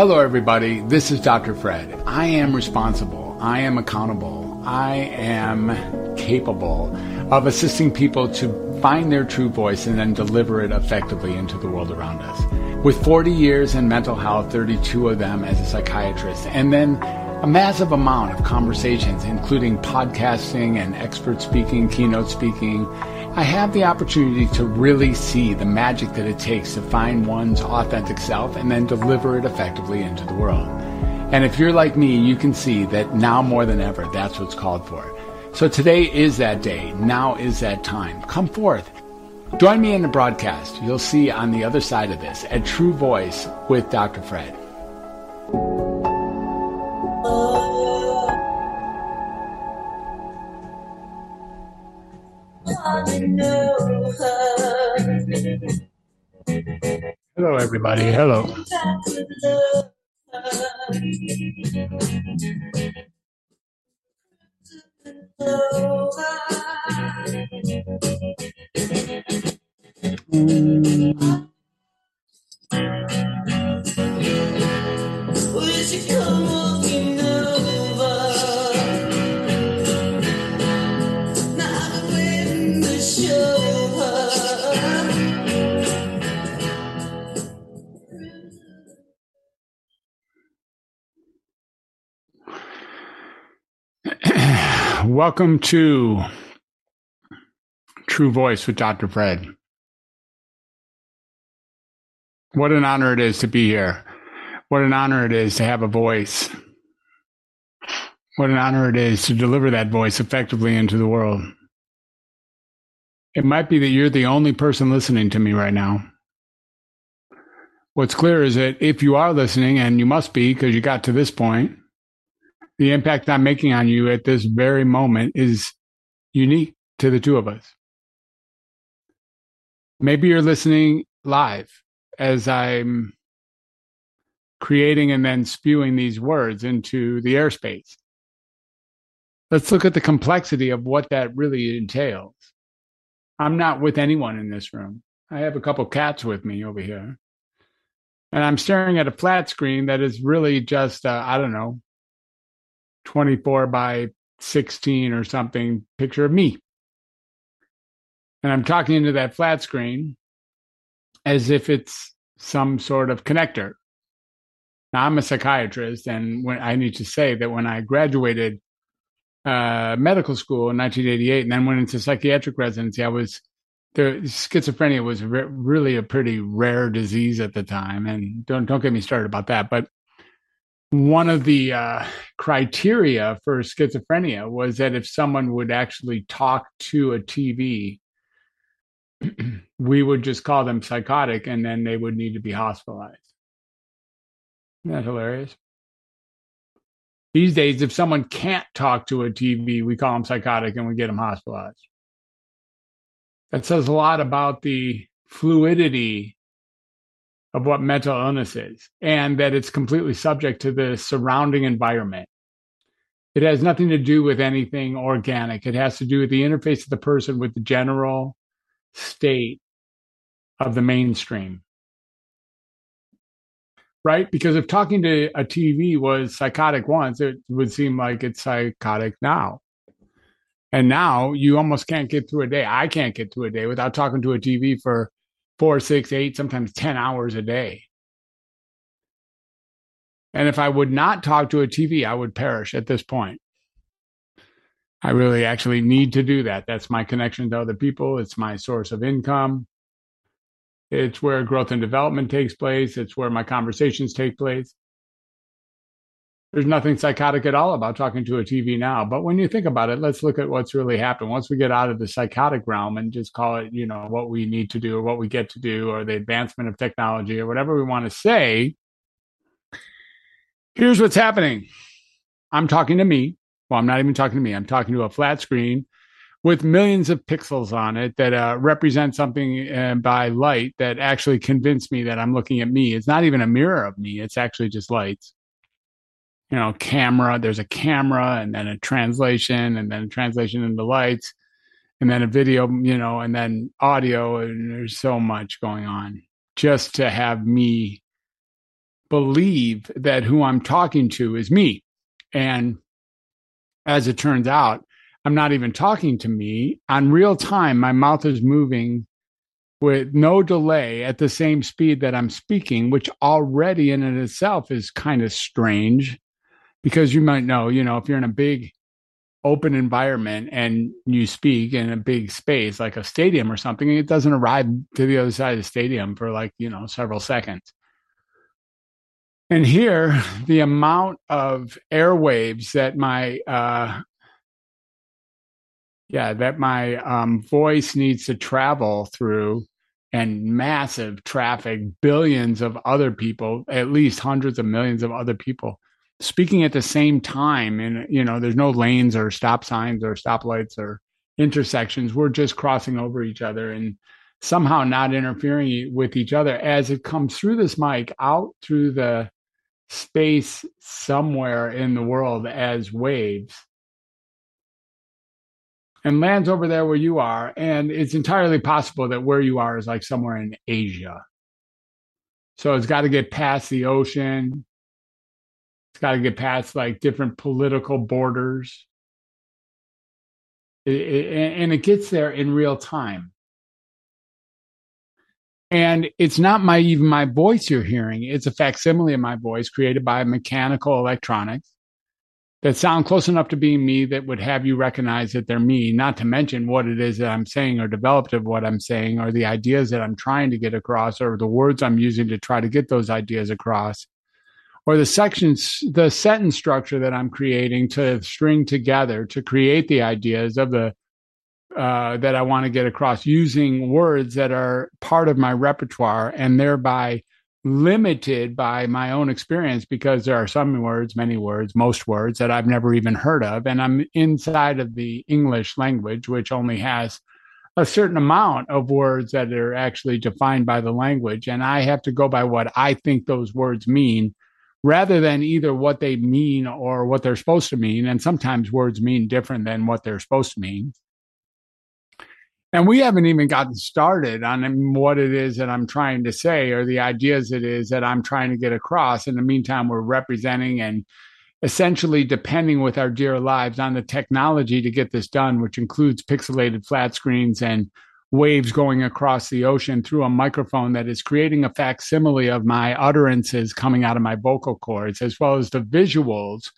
Hello, everybody. This is Dr. Fred. I am responsible. I am accountable. I am capable of assisting people to find their true voice and then deliver it effectively into the world around us. With 40 years in mental health, 32 of them as a psychiatrist, and then a massive amount of conversations, including podcasting and expert speaking, keynote speaking, I have the opportunity to really see the magic that it takes to find one's authentic self and then deliver it effectively into the world. And if you're like me, you can see that now more than ever, that's what's called for. So today is that day. Now is that time. Come forth. Join me in the broadcast. You'll see on the other side of this a true voice with Dr. Fred. Everybody. Hello. Mm. Welcome to True Voice with Dr. Fred. What an honor it is to be here. What an honor it is to have a voice. What an honor it is to deliver that voice effectively into the world. It might be that you're the only person listening to me right now. What's clear is that if you are listening, and you must be because you got to this point, the impact I'm making on you at this very moment is unique to the two of us. Maybe you're listening live as I'm creating and then spewing these words into the airspace. Let's look at the complexity of what that really entails. I'm not with anyone in this room. I have a couple cats with me over here. And I'm staring at a flat screen that is really just, uh, I don't know, 24 by 16 or something picture of me. And I'm talking into that flat screen as if it's some sort of connector. Now, I'm a psychiatrist, and when I need to say that when I graduated uh, medical school in 1988 and then went into psychiatric residency, I was the schizophrenia was re- really a pretty rare disease at the time, and don't don't get me started about that. But one of the uh, criteria for schizophrenia was that if someone would actually talk to a TV, we would just call them psychotic and then they would need to be hospitalized. Isn't that hilarious? These days, if someone can't talk to a TV, we call them psychotic and we get them hospitalized. That says a lot about the fluidity of what mental illness is and that it's completely subject to the surrounding environment. It has nothing to do with anything organic. It has to do with the interface of the person with the general state of the mainstream. Right? Because if talking to a TV was psychotic once, it would seem like it's psychotic now. And now you almost can't get through a day. I can't get through a day without talking to a TV for four, six, eight, sometimes 10 hours a day. And if I would not talk to a TV, I would perish at this point. I really actually need to do that. That's my connection to other people. It's my source of income. It's where growth and development takes place. It's where my conversations take place there's nothing psychotic at all about talking to a TV now. But when you think about it, let's look at what's really happened. Once we get out of the psychotic realm and just call it, you know, what we need to do or what we get to do or the advancement of technology or whatever we want to say, here's what's happening. I'm talking to me. Well, I'm not even talking to me. I'm talking to a flat screen with millions of pixels on it that uh, represent something uh, by light that actually convinced me that I'm looking at me. It's not even a mirror of me. It's actually just lights you know, camera. There's a camera and then a translation and then a translation into lights and then a video, you know, and then audio. And there's so much going on just to have me believe that who I'm talking to is me. And as it turns out, I'm not even talking to me. On real time, my mouth is moving with no delay at the same speed that I'm speaking, which already in and itself is kind of strange because you might know, you know, if you're in a big open environment and you speak in a big space like a stadium or something, it doesn't arrive to the other side of the stadium for like, you know, several seconds. And here, the amount of airwaves that my uh, yeah, that my um, voice needs to travel through and massive traffic, billions of other people, at least hundreds of millions of other people speaking at the same time. And, you know, there's no lanes or stop signs or stoplights or intersections. We're just crossing over each other and somehow not interfering with each other as it comes through this mic out through the space somewhere in the world as waves and lands over there where you are. And it's entirely possible that where you are is like somewhere in Asia. So it's got to get past the ocean. Got to get past like different political borders. It, it, and it gets there in real time. And it's not my even my voice you're hearing. It's a facsimile of my voice created by mechanical electronics that sound close enough to being me that would have you recognize that they're me, not to mention what it is that I'm saying or developed of what I'm saying or the ideas that I'm trying to get across or the words I'm using to try to get those ideas across or the sections, the sentence structure that I'm creating to string together to create the ideas of the uh, that I want to get across using words that are part of my repertoire and thereby limited by my own experience because there are some words, many words, most words that I've never even heard of. And I'm inside of the English language, which only has a certain amount of words that are actually defined by the language. And I have to go by what I think those words mean rather than either what they mean or what they're supposed to mean. And sometimes words mean different than what they're supposed to mean. And we haven't even gotten started on um, what it is that I'm trying to say or the ideas it is that I'm trying to get across. In the meantime, we're representing and essentially depending with our dear lives on the technology to get this done, which includes pixelated flat screens and waves going across the ocean through a microphone that is creating a facsimile of my utterances coming out of my vocal cords, as well as the visuals,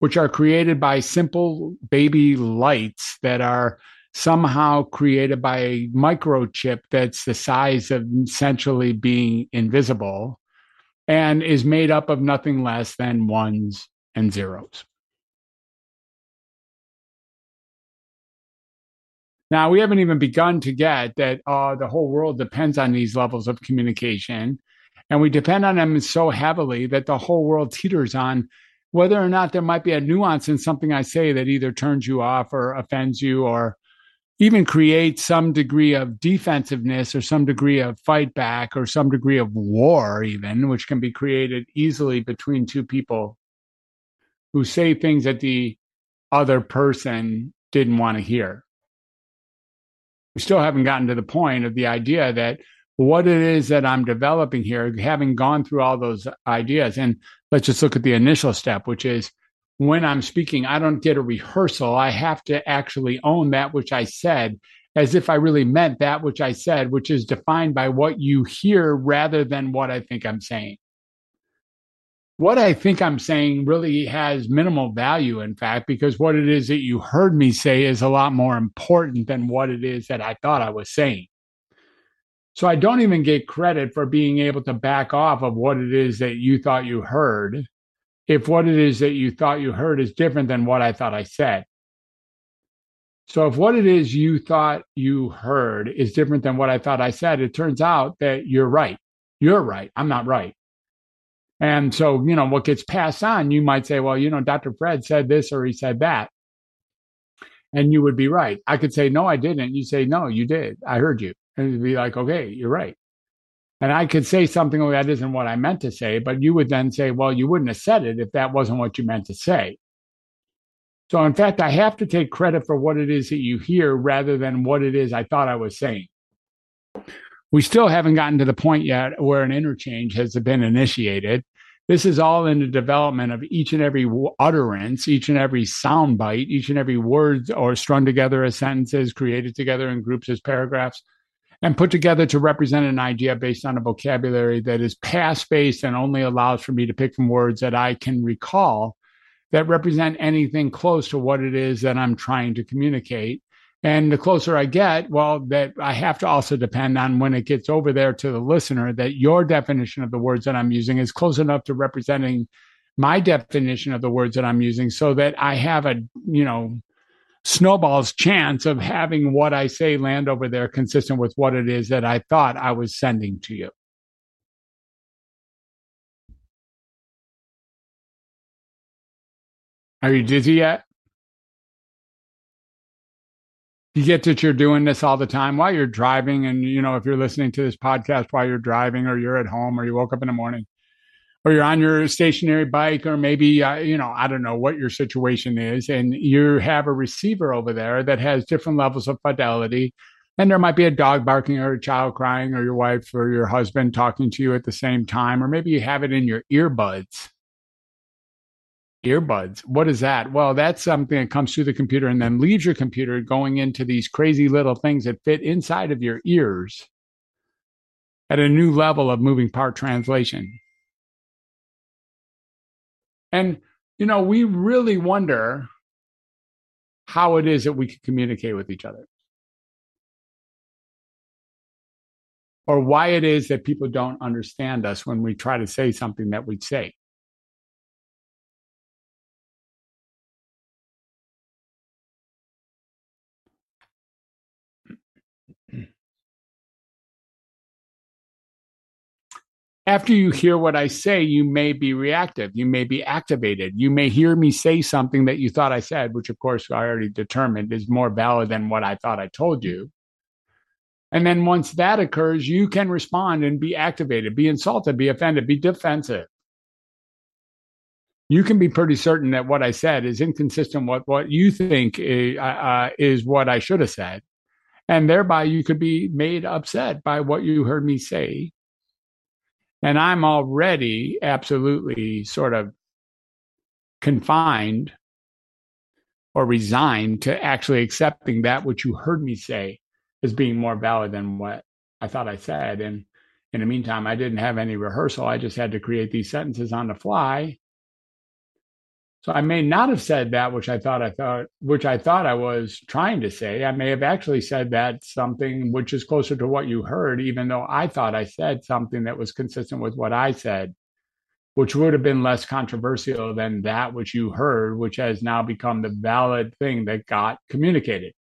which are created by simple baby lights that are somehow created by a microchip that's the size of essentially being invisible and is made up of nothing less than ones and zeros. Now, we haven't even begun to get that uh, the whole world depends on these levels of communication. And we depend on them so heavily that the whole world teeters on whether or not there might be a nuance in something I say that either turns you off or offends you or even create some degree of defensiveness or some degree of fight back or some degree of war, even, which can be created easily between two people who say things that the other person didn't want to hear. We still haven't gotten to the point of the idea that what it is that I'm developing here, having gone through all those ideas. And let's just look at the initial step, which is when I'm speaking, I don't get a rehearsal. I have to actually own that which I said as if I really meant that which I said, which is defined by what you hear rather than what I think I'm saying. What I think I'm saying really has minimal value, in fact, because what it is that you heard me say is a lot more important than what it is that I thought I was saying. So I don't even get credit for being able to back off of what it is that you thought you heard if what it is that you thought you heard is different than what I thought I said. So if what it is you thought you heard is different than what I thought I said, it turns out that you're right. You're right. I'm not right. And so, you know, what gets passed on, you might say, well, you know, Dr. Fred said this or he said that. And you would be right. I could say, no, I didn't. You say, no, you did. I heard you. And it'd be like, okay, you're right. And I could say something like that isn't what I meant to say, but you would then say, well, you wouldn't have said it if that wasn't what you meant to say. So, in fact, I have to take credit for what it is that you hear rather than what it is I thought I was saying. We still haven't gotten to the point yet where an interchange has been initiated. This is all in the development of each and every utterance, each and every sound bite, each and every word or strung together as sentences, created together in groups as paragraphs, and put together to represent an idea based on a vocabulary that is past based and only allows for me to pick from words that I can recall that represent anything close to what it is that I'm trying to communicate. And the closer I get, well, that I have to also depend on when it gets over there to the listener that your definition of the words that I'm using is close enough to representing my definition of the words that I'm using so that I have a, you know, snowball's chance of having what I say land over there consistent with what it is that I thought I was sending to you. Are you dizzy yet? You get that you're doing this all the time while you're driving. And, you know, if you're listening to this podcast while you're driving or you're at home or you woke up in the morning or you're on your stationary bike or maybe, uh, you know, I don't know what your situation is. And you have a receiver over there that has different levels of fidelity. And there might be a dog barking or a child crying or your wife or your husband talking to you at the same time. Or maybe you have it in your earbuds earbuds. What is that? Well, that's something that comes through the computer and then leaves your computer going into these crazy little things that fit inside of your ears at a new level of moving part translation. And, you know, we really wonder how it is that we can communicate with each other. Or why it is that people don't understand us when we try to say something that we say. After you hear what I say, you may be reactive. You may be activated. You may hear me say something that you thought I said, which of course I already determined is more valid than what I thought I told you. And then once that occurs, you can respond and be activated, be insulted, be offended, be defensive. You can be pretty certain that what I said is inconsistent with what you think is, uh, uh, is what I should have said. And thereby you could be made upset by what you heard me say and I'm already absolutely sort of confined or resigned to actually accepting that which you heard me say as being more valid than what I thought I said. And in the meantime, I didn't have any rehearsal. I just had to create these sentences on the fly. So I may not have said that which I thought I thought which I thought I was trying to say. I may have actually said that something which is closer to what you heard, even though I thought I said something that was consistent with what I said, which would have been less controversial than that which you heard, which has now become the valid thing that got communicated.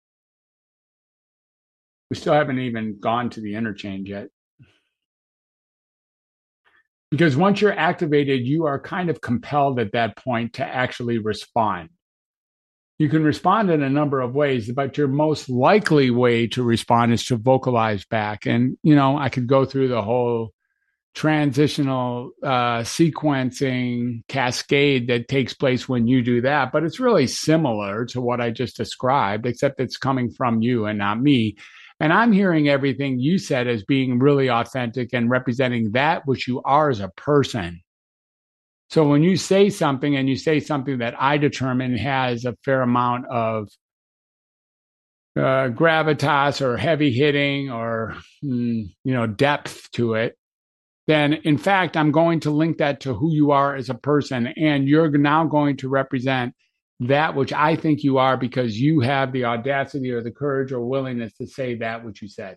We still haven't even gone to the interchange yet because once you're activated, you are kind of compelled at that point to actually respond. You can respond in a number of ways, but your most likely way to respond is to vocalize back. And, you know, I could go through the whole transitional uh, sequencing cascade that takes place when you do that, but it's really similar to what I just described, except it's coming from you and not me. And I'm hearing everything you said as being really authentic and representing that which you are as a person. So when you say something and you say something that I determine has a fair amount of uh, gravitas or heavy hitting or mm, you know depth to it, then in fact I'm going to link that to who you are as a person, and you're now going to represent that which I think you are because you have the audacity or the courage or willingness to say that which you said.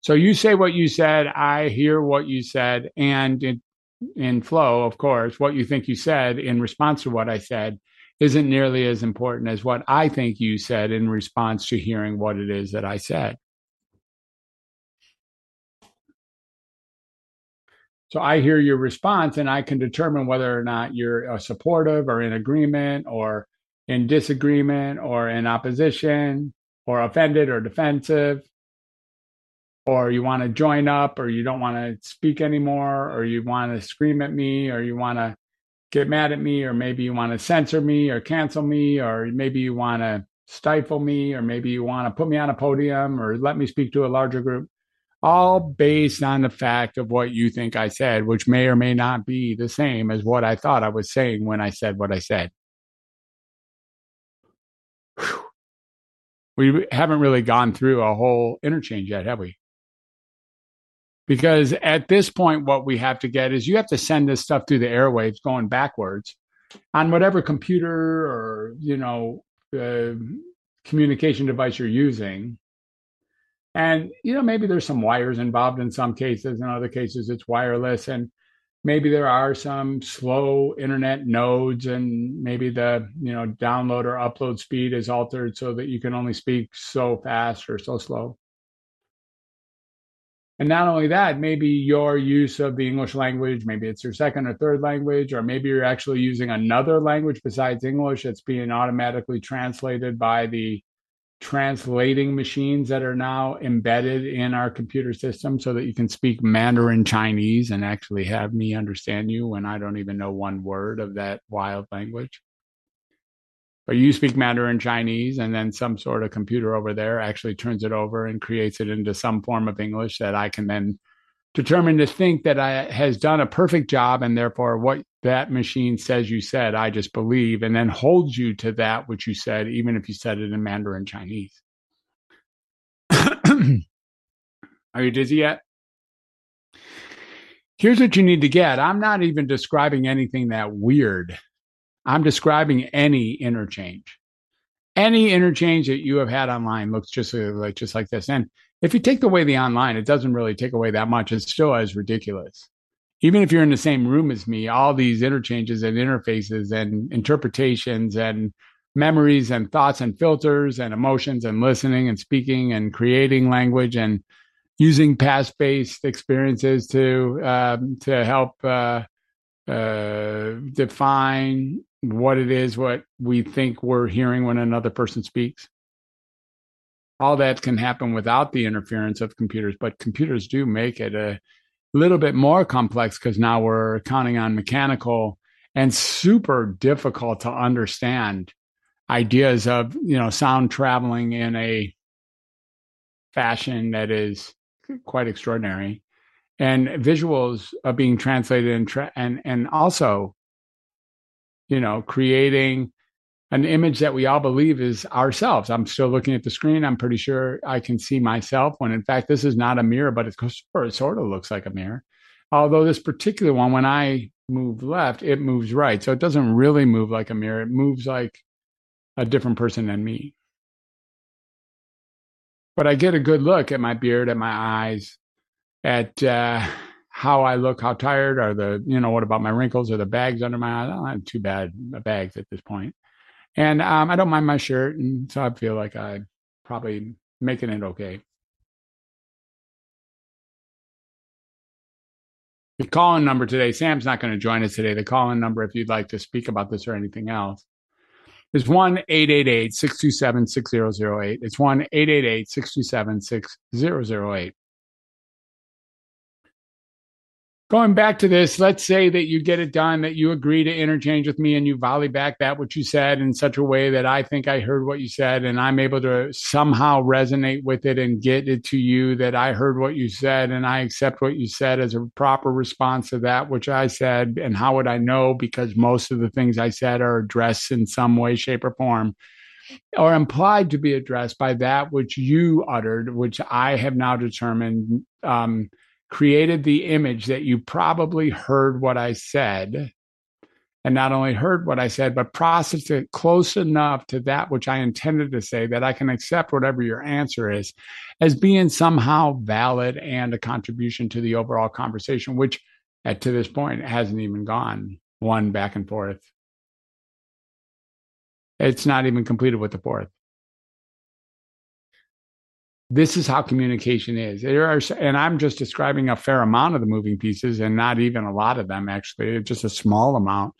So you say what you said, I hear what you said, and in, in flow, of course, what you think you said in response to what I said isn't nearly as important as what I think you said in response to hearing what it is that I said. So I hear your response and I can determine whether or not you're uh, supportive or in agreement or in disagreement or in opposition or offended or defensive. Or you want to join up or you don't want to speak anymore or you want to scream at me or you want to get mad at me or maybe you want to censor me or cancel me or maybe you want to stifle me, or maybe you want to put me on a podium or let me speak to a larger group, all based on the fact of what you think I said, which may or may not be the same as what I thought I was saying when I said what I said. Whew. We haven't really gone through a whole interchange yet, have we? Because at this point, what we have to get is you have to send this stuff through the airwaves going backwards on whatever computer or, you know, uh, communication device you're using. And, you know, maybe there's some wires involved in some cases. In other cases, it's wireless. And maybe there are some slow internet nodes and maybe the, you know, download or upload speed is altered so that you can only speak so fast or so slow. And not only that, maybe your use of the English language, maybe it's your second or third language, or maybe you're actually using another language besides English that's being automatically translated by the translating machines that are now embedded in our computer system so that you can speak Mandarin Chinese and actually have me understand you when I don't even know one word of that wild language. But you speak Mandarin Chinese, and then some sort of computer over there actually turns it over and creates it into some form of English that I can then determine to think that I has done a perfect job, and therefore what that machine says you said, I just believe, and then holds you to that which you said, even if you said it in Mandarin Chinese. Are you dizzy yet? Here's what you need to get. I'm not even describing anything that weird. I'm describing any interchange. Any interchange that you have had online looks just like just like this. And if you take away the online, it doesn't really take away that much. It's still as ridiculous. Even if you're in the same room as me, all these interchanges and interfaces and interpretations and memories and thoughts and filters and emotions and listening and speaking and creating language and using past based experiences to um, to help uh, uh, define what it is, what we think we're hearing when another person speaks. All that can happen without the interference of computers, but computers do make it a little bit more complex because now we're counting on mechanical and super difficult to understand ideas of you know sound traveling in a fashion that is hmm. quite extraordinary. And visuals are being translated and tra- and and also you know, creating an image that we all believe is ourselves. I'm still looking at the screen. I'm pretty sure I can see myself when in fact this is not a mirror, but it sort of looks like a mirror. Although this particular one, when I move left, it moves right. So it doesn't really move like a mirror. It moves like a different person than me. But I get a good look at my beard, at my eyes, at uh, how I look, how tired are the, you know, what about my wrinkles or the bags under my eyes? I don't have too bad bags at this point. And um, I don't mind my shirt. And so I feel like I'm probably making it okay. The call in number today, Sam's not going to join us today. The call in number, if you'd like to speak about this or anything else, is 1 888 627 6008. It's 1 888 627 6008. Going back to this, let's say that you get it done, that you agree to interchange with me and you volley back that what you said in such a way that I think I heard what you said and I'm able to somehow resonate with it and get it to you that I heard what you said and I accept what you said as a proper response to that which I said. And how would I know? Because most of the things I said are addressed in some way, shape, or form or implied to be addressed by that which you uttered, which I have now determined um, created the image that you probably heard what I said, and not only heard what I said, but processed it close enough to that which I intended to say that I can accept whatever your answer is as being somehow valid and a contribution to the overall conversation, which at to this point hasn't even gone one back and forth. It's not even completed with the fourth this is how communication is. There are, and I'm just describing a fair amount of the moving pieces, and not even a lot of them actually, just a small amount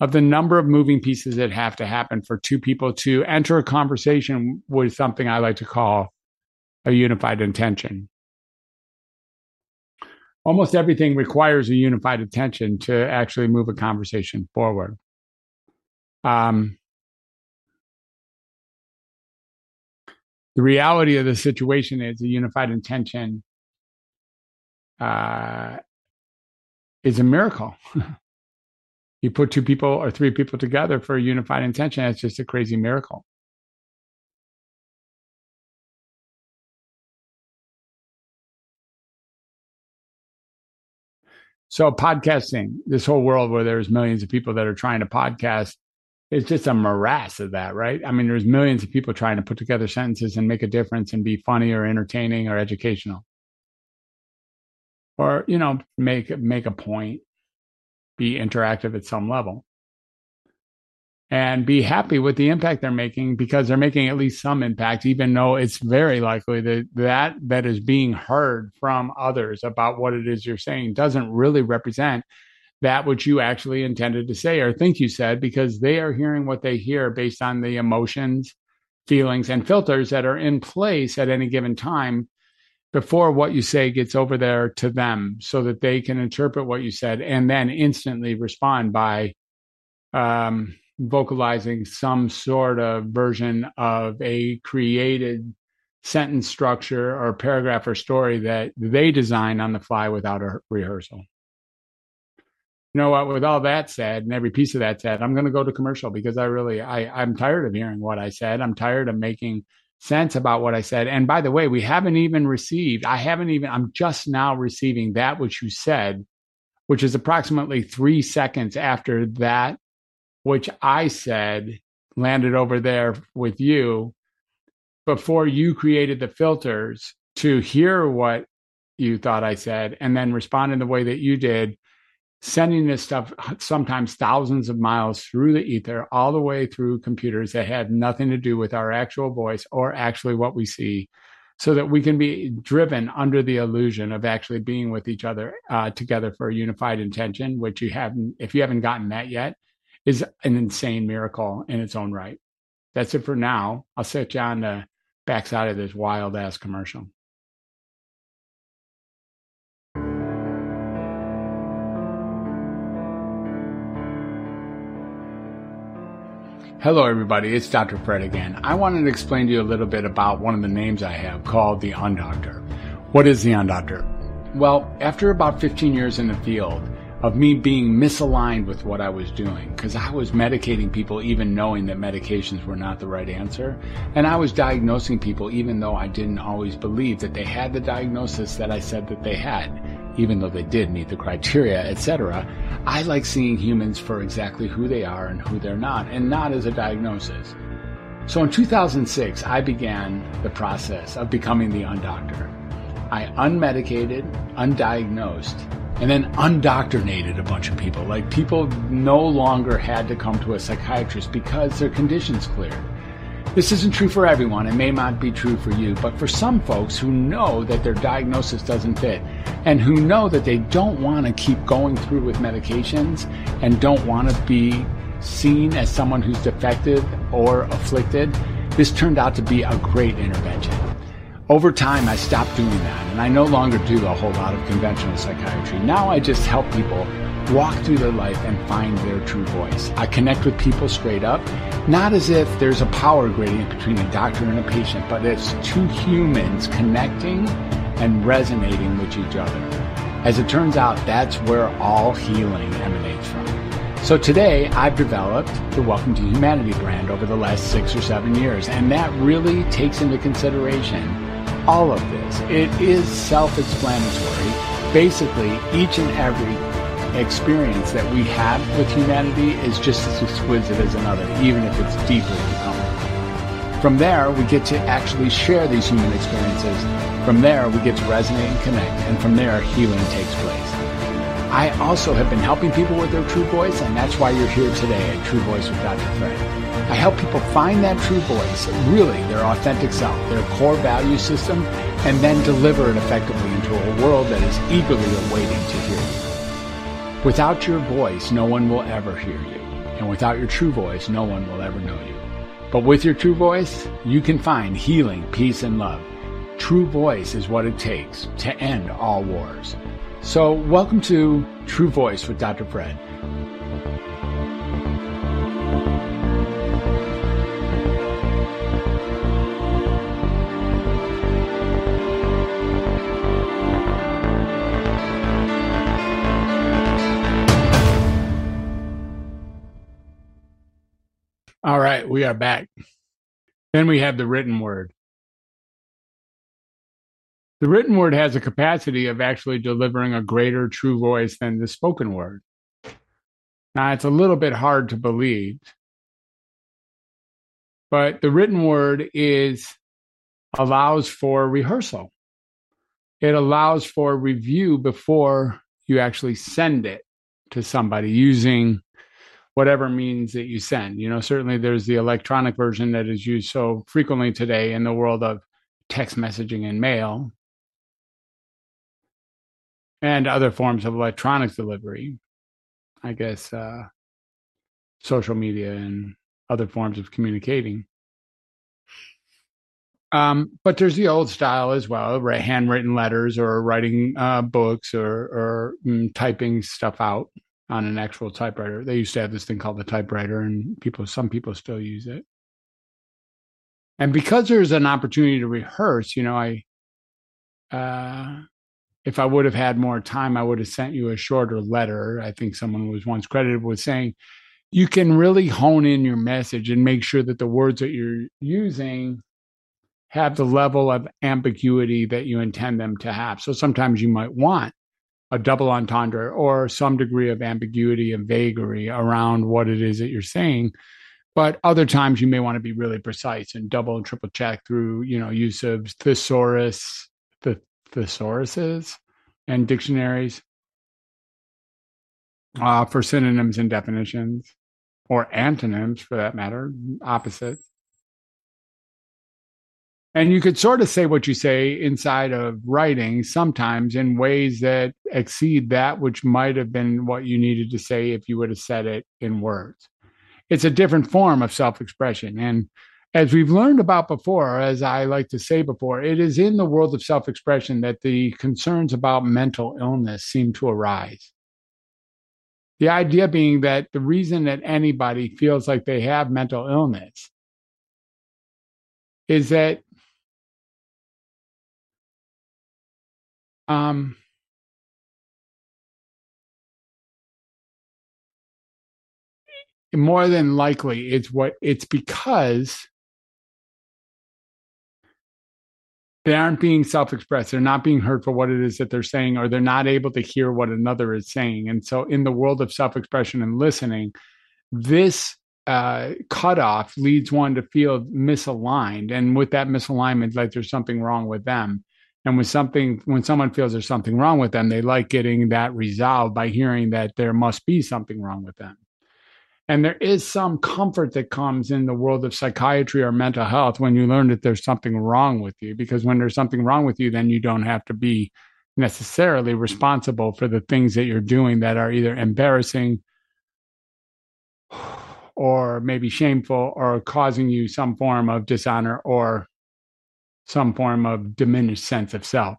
of the number of moving pieces that have to happen for two people to enter a conversation with something I like to call a unified intention. Almost everything requires a unified attention to actually move a conversation forward. Um, The reality of the situation is a unified intention uh, is a miracle. you put two people or three people together for a unified intention, it's just a crazy miracle. So podcasting, this whole world where there's millions of people that are trying to podcast, it's just a morass of that, right? I mean, there's millions of people trying to put together sentences and make a difference and be funny or entertaining or educational. Or, you know, make make a point, be interactive at some level and be happy with the impact they're making because they're making at least some impact, even though it's very likely that that that is being heard from others about what it is you're saying doesn't really represent that which you actually intended to say or think you said because they are hearing what they hear based on the emotions, feelings, and filters that are in place at any given time before what you say gets over there to them so that they can interpret what you said and then instantly respond by um, vocalizing some sort of version of a created sentence structure or paragraph or story that they design on the fly without a rehearsal. You know what? With all that said, and every piece of that said, I'm going to go to commercial because I really, I, I'm tired of hearing what I said. I'm tired of making sense about what I said. And by the way, we haven't even received, I haven't even, I'm just now receiving that which you said, which is approximately three seconds after that which I said landed over there with you before you created the filters to hear what you thought I said and then respond in the way that you did, sending this stuff sometimes thousands of miles through the ether, all the way through computers that had nothing to do with our actual voice or actually what we see, so that we can be driven under the illusion of actually being with each other uh, together for a unified intention, which you haven't, if you haven't gotten that yet, is an insane miracle in its own right. That's it for now. I'll set you on the backside of this wild ass commercial. Hello, everybody. It's Dr. Fred again. I wanted to explain to you a little bit about one of the names I have called the Undoctor. What is the Undoctor? Well, after about 15 years in the field, of me being misaligned with what I was doing because I was medicating people even knowing that medications were not the right answer. And I was diagnosing people even though I didn't always believe that they had the diagnosis that I said that they had, even though they did meet the criteria, etc. I like seeing humans for exactly who they are and who they're not, and not as a diagnosis. So in 2006, I began the process of becoming the undoctor. I unmedicated, undiagnosed, and then undoctrinated a bunch of people. Like people no longer had to come to a psychiatrist because their conditions cleared. This isn't true for everyone. It may not be true for you, but for some folks who know that their diagnosis doesn't fit and who know that they don't want to keep going through with medications and don't want to be seen as someone who's defective or afflicted, this turned out to be a great intervention. Over time, I stopped doing that, and I no longer do a whole lot of conventional psychiatry. Now I just help people walk through their life and find their true voice. I connect with people straight up, not as if there's a power gradient between a doctor and a patient, but it's two humans connecting and resonating with each other. As it turns out, that's where all healing emanates from. So today I've developed the Welcome to Humanity brand over the last six or seven years, and that really takes into consideration all of this. It is self explanatory. Basically, each and every experience that we have with humanity is just as exquisite as another, even if it's deeply uncomfortable. From there, we get to actually share these human experiences. From there, we get to resonate and connect, and from there, healing takes place. I also have been helping people with their true voice, and that's why you're here today at True Voice with Dr. Fred. I help people find that true voice, really their authentic self, their core value system, and then deliver it effectively into a world that is eagerly awaiting to hear you. Without your voice, no one will ever hear you. And without your true voice, no one will ever know you. But with your true voice, you can find healing, peace, and love. True voice is what it takes to end all wars. So, welcome to True Voice with Dr. Fred. All right, we are back. Then we have the written word. The written word has a capacity of actually delivering a greater true voice than the spoken word. Now, it's a little bit hard to believe, but the written word is allows for rehearsal. It allows for review before you actually send it to somebody using whatever means that you send. You know, certainly there's the electronic version that is used so frequently today in the world of text messaging and mail and other forms of electronic delivery. I guess uh, social media and other forms of communicating. Um, but there's the old style as well? Handwritten letters or writing uh, books or, or mm, typing stuff out on an actual typewriter. They used to have this thing called the typewriter, and people, some people still use it. And because there's an opportunity to rehearse, you know, I, uh, if I would have had more time, I would have sent you a shorter letter. I think someone was once credited with saying, you can really hone in your message and make sure that the words that you're using have the level of ambiguity that you intend them to have. So sometimes you might want a double entendre or some degree of ambiguity and vagary around what it is that you're saying. But other times you may want to be really precise and double and triple check through, you know, use of thesaurus, the thesauruses and dictionaries uh, for synonyms and definitions, or antonyms for that matter, opposites. And you could sort of say what you say inside of writing sometimes in ways that exceed that which might have been what you needed to say if you would have said it in words. It's a different form of self expression. And as we've learned about before, as I like to say before, it is in the world of self expression that the concerns about mental illness seem to arise. The idea being that the reason that anybody feels like they have mental illness is that Um, more than likely, it's what it's because they aren't being self-expressed. They're not being heard for what it is that they're saying or they're not able to hear what another is saying. And so in the world of self-expression and listening this uh, cutoff leads one to feel misaligned. And with that misalignment like there's something wrong with them and when something when someone feels there's something wrong with them they like getting that resolved by hearing that there must be something wrong with them. And there is some comfort that comes in the world of psychiatry or mental health when you learn that there's something wrong with you because when there's something wrong with you then you don't have to be necessarily responsible for the things that you're doing that are either embarrassing or maybe shameful or causing you some form of dishonor or some form of diminished sense of self.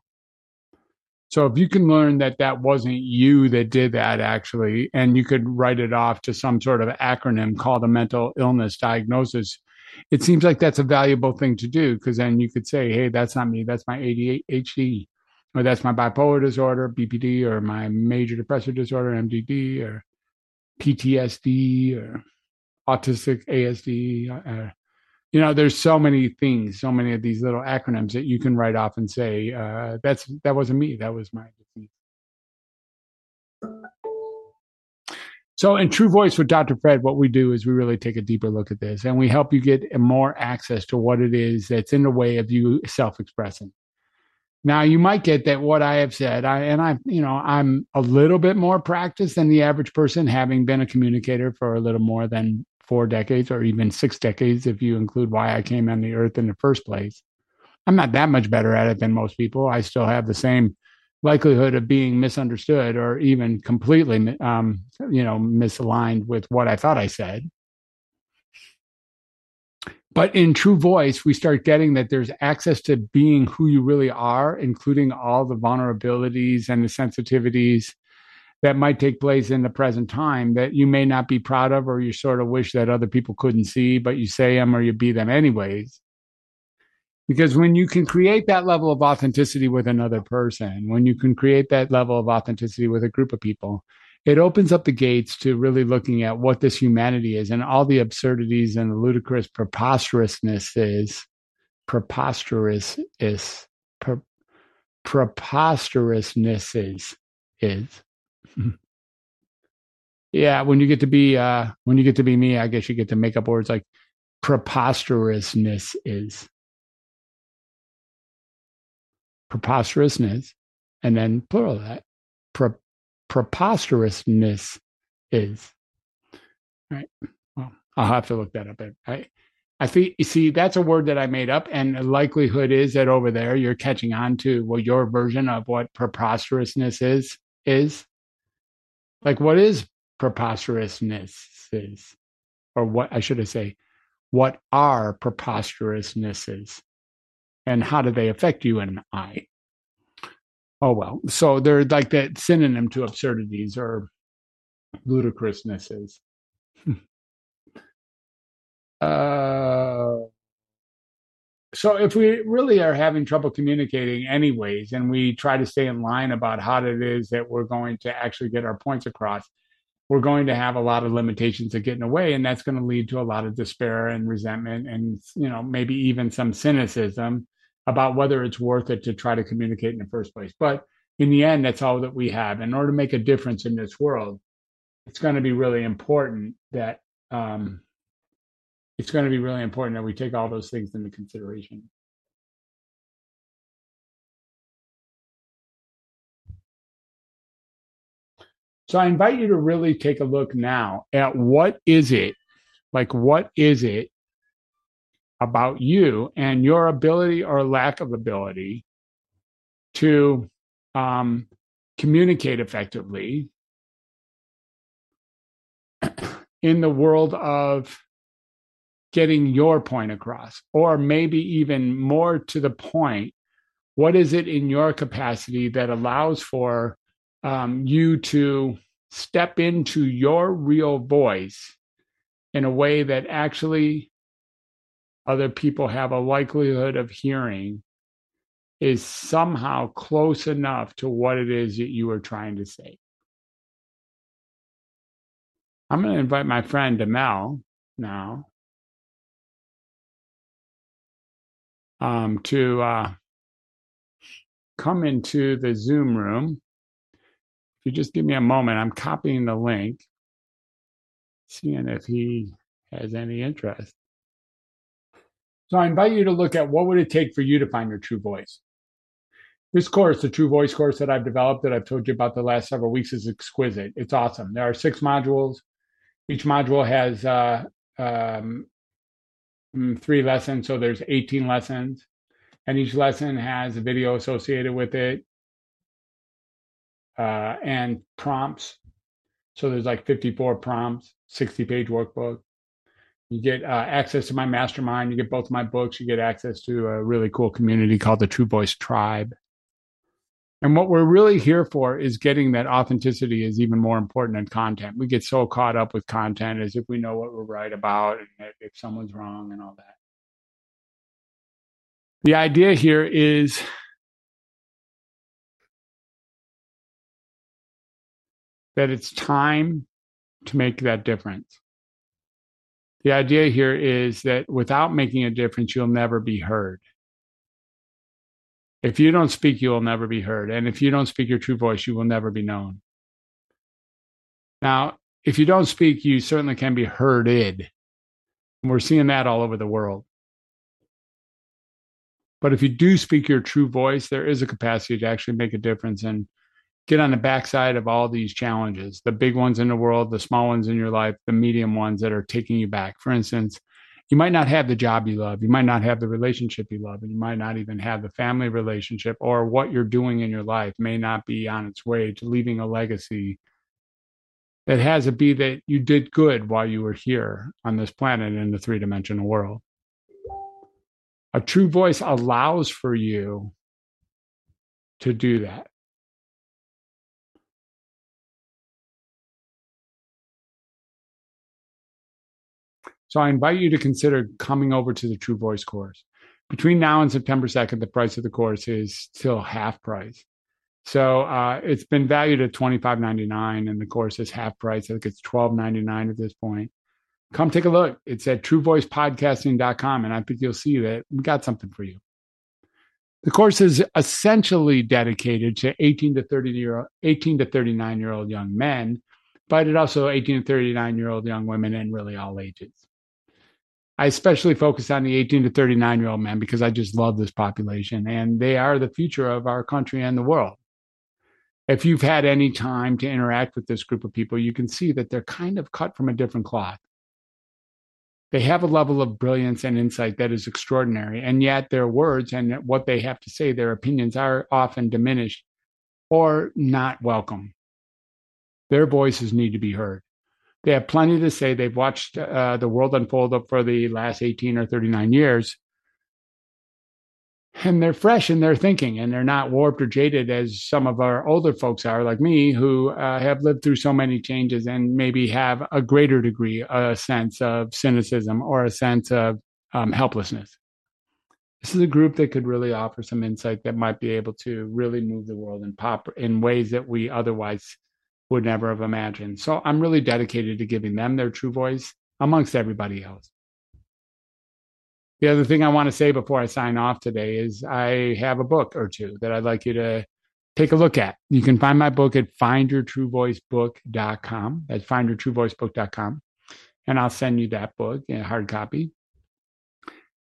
So if you can learn that that wasn't you that did that actually, and you could write it off to some sort of acronym called a mental illness diagnosis, it seems like that's a valuable thing to do because then you could say, hey, that's not me, that's my ADHD, or that's my bipolar disorder, BPD, or my major depressive disorder, MDD, or PTSD, or autistic ASD, uh, you know there's so many things so many of these little acronyms that you can write off and say uh, that's that wasn't me that was my disease so in true voice with dr fred what we do is we really take a deeper look at this and we help you get more access to what it is that's in the way of you self-expressing. Now you might get that what i have said I, and i you know i'm a little bit more practiced than the average person having been a communicator for a little more than four decades or even six decades if you include why I came on the earth in the first place. I'm not that much better at it than most people. I still have the same likelihood of being misunderstood or even completely, um, you know, misaligned with what I thought I said. But in true voice, we start getting that there's access to being who you really are, including all the vulnerabilities and the sensitivities that might take place in the present time that you may not be proud of or you sort of wish that other people couldn't see, but you say them or you be them anyways. Because when you can create that level of authenticity with another person, when you can create that level of authenticity with a group of people, it opens up the gates to really looking at what this humanity is and all the absurdities and the ludicrous preposterousness is preposterous is pre, preposterousness is is yeah when you get to be uh when you get to be me i guess you get to make up words like preposterousness is. Preposterousness and then plural that pre- preposterousness is. Right well i'll have to look that up i i think you see that's a word that i made up and the likelihood is that over there you're catching on to well your version of what preposterousness is is like what is preposterousnesses? or what i should say what are preposterousnesses and how do they affect you and I? Oh, well. So they're like that synonym to absurdities or ludicrousnesses. uh, so if we really are having trouble communicating anyways and we try to stay in line about how it is that we're going to actually get our points across we're going to have a lot of limitations that get in the way and that's going to lead to a lot of despair and resentment and you know maybe even some cynicism about whether it's worth it to try to communicate in the first place. But in the end that's all that we have. In order to make a difference in this world it's going to be really important that um, it's going to be really important that we take all those things into consideration. So I invite you to really take a look now at what is it, like what is it about you and your ability or lack of ability to um, communicate effectively in the world of getting your point across, or maybe even more to the point, what is it in your capacity that allows for um, you to step into your real voice in a way that actually other people have a likelihood of hearing is somehow close enough to what it is that you are trying to say. I'm going to invite my friend Demel now um, to uh, come into the Zoom room If you just give me a moment, I'm copying the link, seeing if he has any interest. So I invite you to look at what would it take for you to find your true voice. This course, the True Voice course that I've developed that I've told you about the last several weeks, is exquisite. It's awesome. There are six modules. Each module has uh, um, three lessons, so there's 18 lessons, and each lesson has a video associated with it uh, and prompts. So there's like 54 prompts, 60 page workbook. You get uh, access to my mastermind. You get both my books. You get access to a really cool community called the True Voice Tribe. And what we're really here for is getting that authenticity is even more important than content. We get so caught up with content as if we know what we're right about and if someone's wrong and all that. The idea here is that it's time to make that difference. The idea here is that without making a difference, you'll never be heard. If you don't speak, you will never be heard. And if you don't speak your true voice, you will never be known. Now, if you don't speak, you certainly can be hearded. And we're seeing that all over the world. But if you do speak your true voice, there is a capacity to actually make a difference. And get on the backside of all these challenges the big ones in the world, the small ones in your life, the medium ones that are taking you back. For instance, you might not have the job you love, you might not have the relationship you love, and you might not even have the family relationship, or what you're doing in your life may not be on its way to leaving a legacy that has to be that you did good while you were here on this planet in the three dimensional world. A true voice allows for you to do that. So I invite you to consider coming over to the True Voice course. Between now and September 2nd, the price of the course is still half price. So uh, it's been valued at twenty five ninety nine, and the course is half price. I think it's twelve ninety nine at this point. Come take a look. It's at truevoicepodcasting.com, and I think you'll see that we've got something for you. The course is essentially dedicated to 18 to 30 year 18 to 39 year old young men, but it also 18 to 39 year old young women and really all ages. I especially focus on the 18 to 39 year old men because I just love this population and they are the future of our country and the world if you've had any time to interact with this group of people, you can see that they're kind of cut from a different cloth. They have a level of brilliance and insight that is extraordinary, and yet their words and what they have to say, their opinions are often diminished or not welcome. Their voices need to be heard. They have plenty to say. They've watched uh, the world unfold up for the last 18 or 39 years, and they're fresh in their thinking and they're not warped or jaded as some of our older folks are like me who uh, have lived through so many changes and maybe have a greater degree a sense of cynicism or a sense of um, helplessness this is a group that could really offer some insight that might be able to really move the world and pop in ways that we otherwise would never have imagined so i'm really dedicated to giving them their true voice amongst everybody else the other thing I want to say before I sign off today is I have a book or two that I'd like you to take a look at. You can find my book at findyourtruevoicebook.com. That's findyourtruevoicebook.com. And I'll send you that book in hard copy.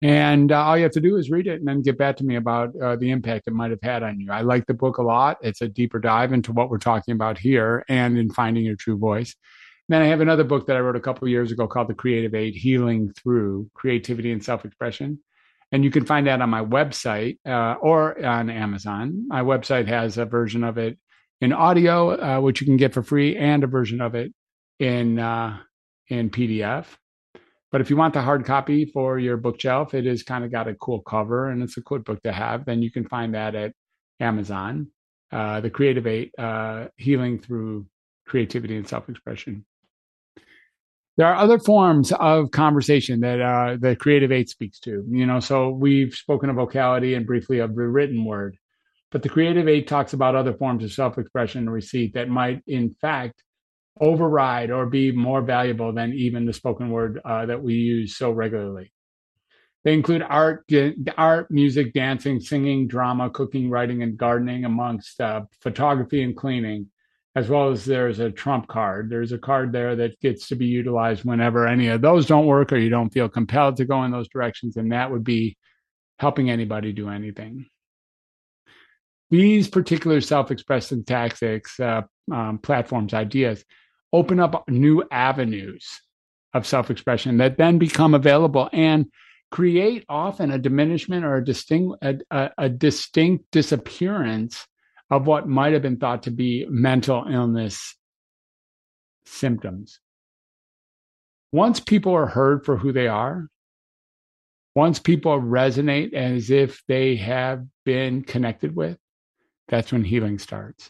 And uh, all you have to do is read it and then get back to me about uh, the impact it might have had on you. I like the book a lot. It's a deeper dive into what we're talking about here and in finding your true voice. Then I have another book that I wrote a couple years ago called The Creative Eight Healing Through Creativity and Self Expression. And you can find that on my website uh, or on Amazon. My website has a version of it in audio, uh, which you can get for free, and a version of it in uh, in PDF. But if you want the hard copy for your bookshelf, it is kind of got a cool cover and it's a cool book to have. Then you can find that at Amazon. Uh, the Creative Eight uh, Healing Through Creativity and Self Expression. There are other forms of conversation that uh, the Creative Eight speaks to. You know, so we've spoken of vocality and briefly of the written word, but the Creative Eight talks about other forms of self-expression and receipt that might, in fact, override or be more valuable than even the spoken word uh, that we use so regularly. They include art, art, music, dancing, singing, drama, cooking, writing, and gardening, amongst uh, photography and cleaning, as well as there's a trump card. There's a card there that gets to be utilized whenever any of those don't work or you don't feel compelled to go in those directions. And that would be helping anybody do anything. These particular self expressing tactics, uh, um, platforms, ideas open up new avenues of self expression that then become available and create often a diminishment or a distinct, a, a, a distinct disappearance of what might have been thought to be mental illness symptoms. Once people are heard for who they are, once people resonate as if they have been connected with, that's when healing starts.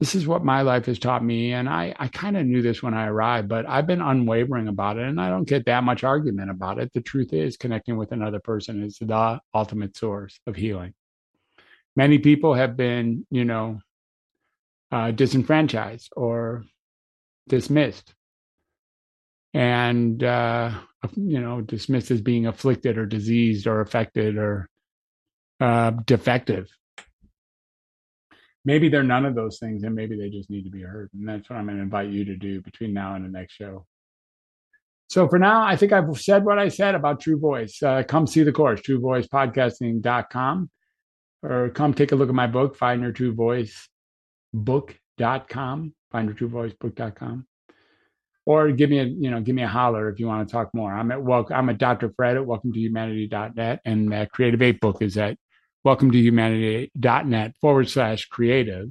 This is what my life has taught me. And I, I kind of knew this when I arrived, but I've been unwavering about it. And I don't get that much argument about it. The truth is, connecting with another person is the ultimate source of healing many people have been, you know, uh, disenfranchised or dismissed, and uh, you know, dismissed as being afflicted or diseased or affected or uh, defective. Maybe they're none of those things, and maybe they just need to be heard. And that's what I'm going to invite you to do between now and the next show. So for now, I think I've said what I said about True Voice. Uh, come see the course, truevoicepodcasting.com or come take a look at my book, Find Your True Voice book.com, find your true voice book.com. Or give me a, you know, give me a holler if you want to talk more. I'm at welcome I'm at Dr. Fred at welcome to humanity.net and that creative eight book is at welcome to humanity.net forward slash creative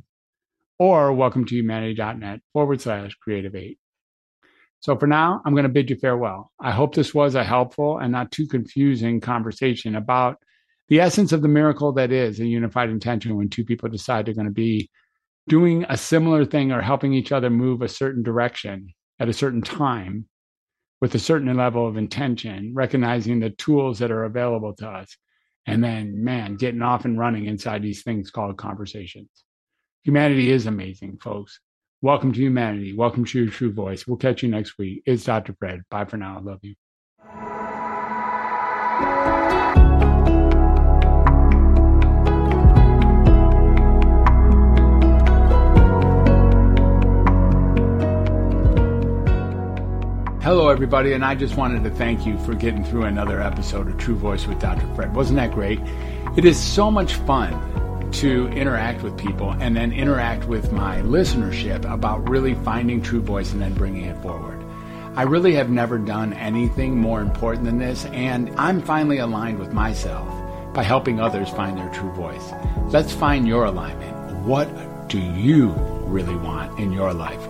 or welcome to humanity.net forward slash creative eight. So for now, I'm going to bid you farewell. I hope this was a helpful and not too confusing conversation about the essence of the miracle that is a unified intention when two people decide they're going to be doing a similar thing or helping each other move a certain direction at a certain time with a certain level of intention, recognizing the tools that are available to us, and then, man, getting off and running inside these things called conversations. Humanity is amazing, folks. Welcome to humanity. Welcome to your true voice. We'll catch you next week. It's Dr. Fred. Bye for now. I love you. Hello, everybody, and I just wanted to thank you for getting through another episode of True Voice with Dr. Fred. Wasn't that great? It is so much fun to interact with people and then interact with my listenership about really finding true voice and then bringing it forward. I really have never done anything more important than this, and I'm finally aligned with myself by helping others find their true voice. Let's find your alignment. What do you really want in your life?